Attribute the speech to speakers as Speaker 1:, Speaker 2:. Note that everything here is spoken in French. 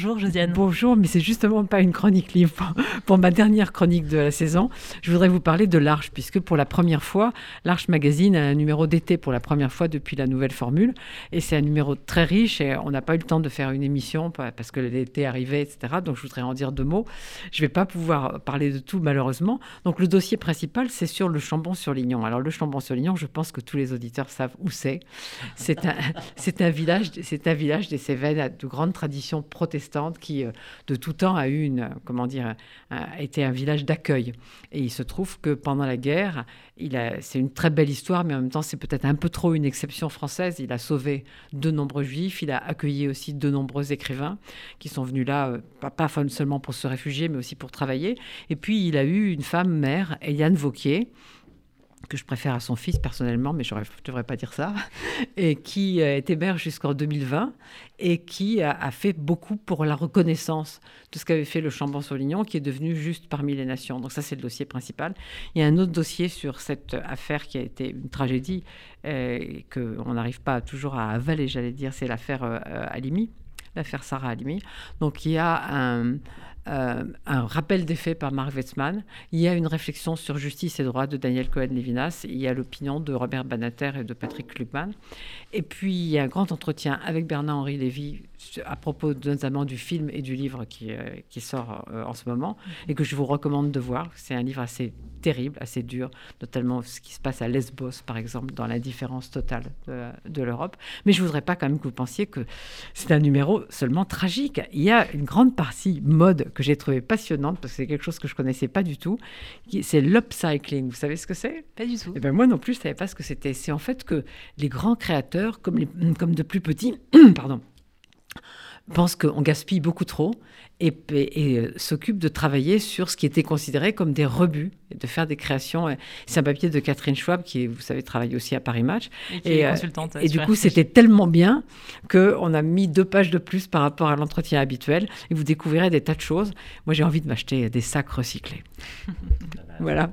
Speaker 1: Bonjour Josiane.
Speaker 2: Bonjour, mais c'est justement pas une chronique livre. Pour, ma dernière chronique de la saison, je voudrais vous parler de l'Arche, puisque pour la première fois, l'Arche Magazine a un numéro d'été pour la première fois depuis la nouvelle formule. Et c'est un numéro très riche et on n'a pas eu le temps de faire une émission parce que l'été arrivait, etc. Donc je voudrais en dire deux mots. Je ne vais pas pouvoir parler de tout malheureusement. Donc le dossier principal, c'est sur le Chambon-sur-Lignon. Alors le Chambon-sur-Lignon, je pense que tous les auditeurs savent où c'est. C'est un, village, c'est un village des Cévennes de grande tradition protestante qui, euh, de tout temps, a eu une, comment dire, a été un village d'accueil. Et il se trouve que pendant la guerre, c'est une très belle histoire, mais en même temps, c'est peut-être un peu trop une exception française. Il a sauvé de nombreux juifs, il a accueilli aussi de nombreux écrivains qui sont venus là, euh, pas, pas seulement pour se réfugier, mais aussi pour travailler. Et puis, il a eu une femme mère, Eliane Vauquier, que je préfère à son fils personnellement, mais je ne devrais pas dire ça, et qui était mère jusqu'en 2020 et qui a, fait beaucoup pour la reconnaissance de ce qu'avait fait le Chambon-sur-Lignon, qui est devenu juste parmi les nations. Donc ça, c'est le dossier principal. Il y a un autre dossier sur cette affaire qui a été une tragédie euh, qu'on n'arrive pas toujours à avaler, j'allais dire, c'est l'affaire euh, Alimi, l'affaire Sarah Alimi. Donc il y a un euh, un rappel des faits par Marc Wetzmann. Il y a une réflexion sur justice et droit de Daniel Cohen-Lévinas. Il y a l'opinion de Robert Banater et de Patrick Klugman. Et puis, il y a un grand entretien avec Bernard-Henri Lévy à propos notamment du film et du livre qui, euh, sort euh, en ce moment et que je vous recommande de voir. C'est un livre assez terrible, assez dur, notamment ce qui se passe à Lesbos, par exemple, dans l'indifférence totale de, de l'Europe. Mais je ne voudrais pas quand même que vous pensiez que c'est un numéro seulement tragique. Il y a une grande partie mode que j'ai trouvée passionnante, parce que c'est quelque chose que je connaissais pas du tout, c'est l'upcycling. Vous savez ce que c'est?
Speaker 1: Pas du tout.
Speaker 2: Et eh ben moi non plus, je savais pas ce que c'était. C'est en fait que les grands créateurs, comme, les, comme de plus petits, pardon, pense qu'on gaspille beaucoup trop et, euh, s'occupe de travailler sur ce qui était considéré comme des rebuts, et de faire des créations. C'est un papier de Catherine Schwab qui, vous savez, travaille aussi à Paris Match.
Speaker 1: Et, euh, consultante.
Speaker 2: Et du coup, c'était tellement bien qu'on a mis deux pages de plus par rapport à l'entretien habituel et vous découvrirez des tas de choses. Moi, j'ai envie de m'acheter des sacs recyclés. voilà.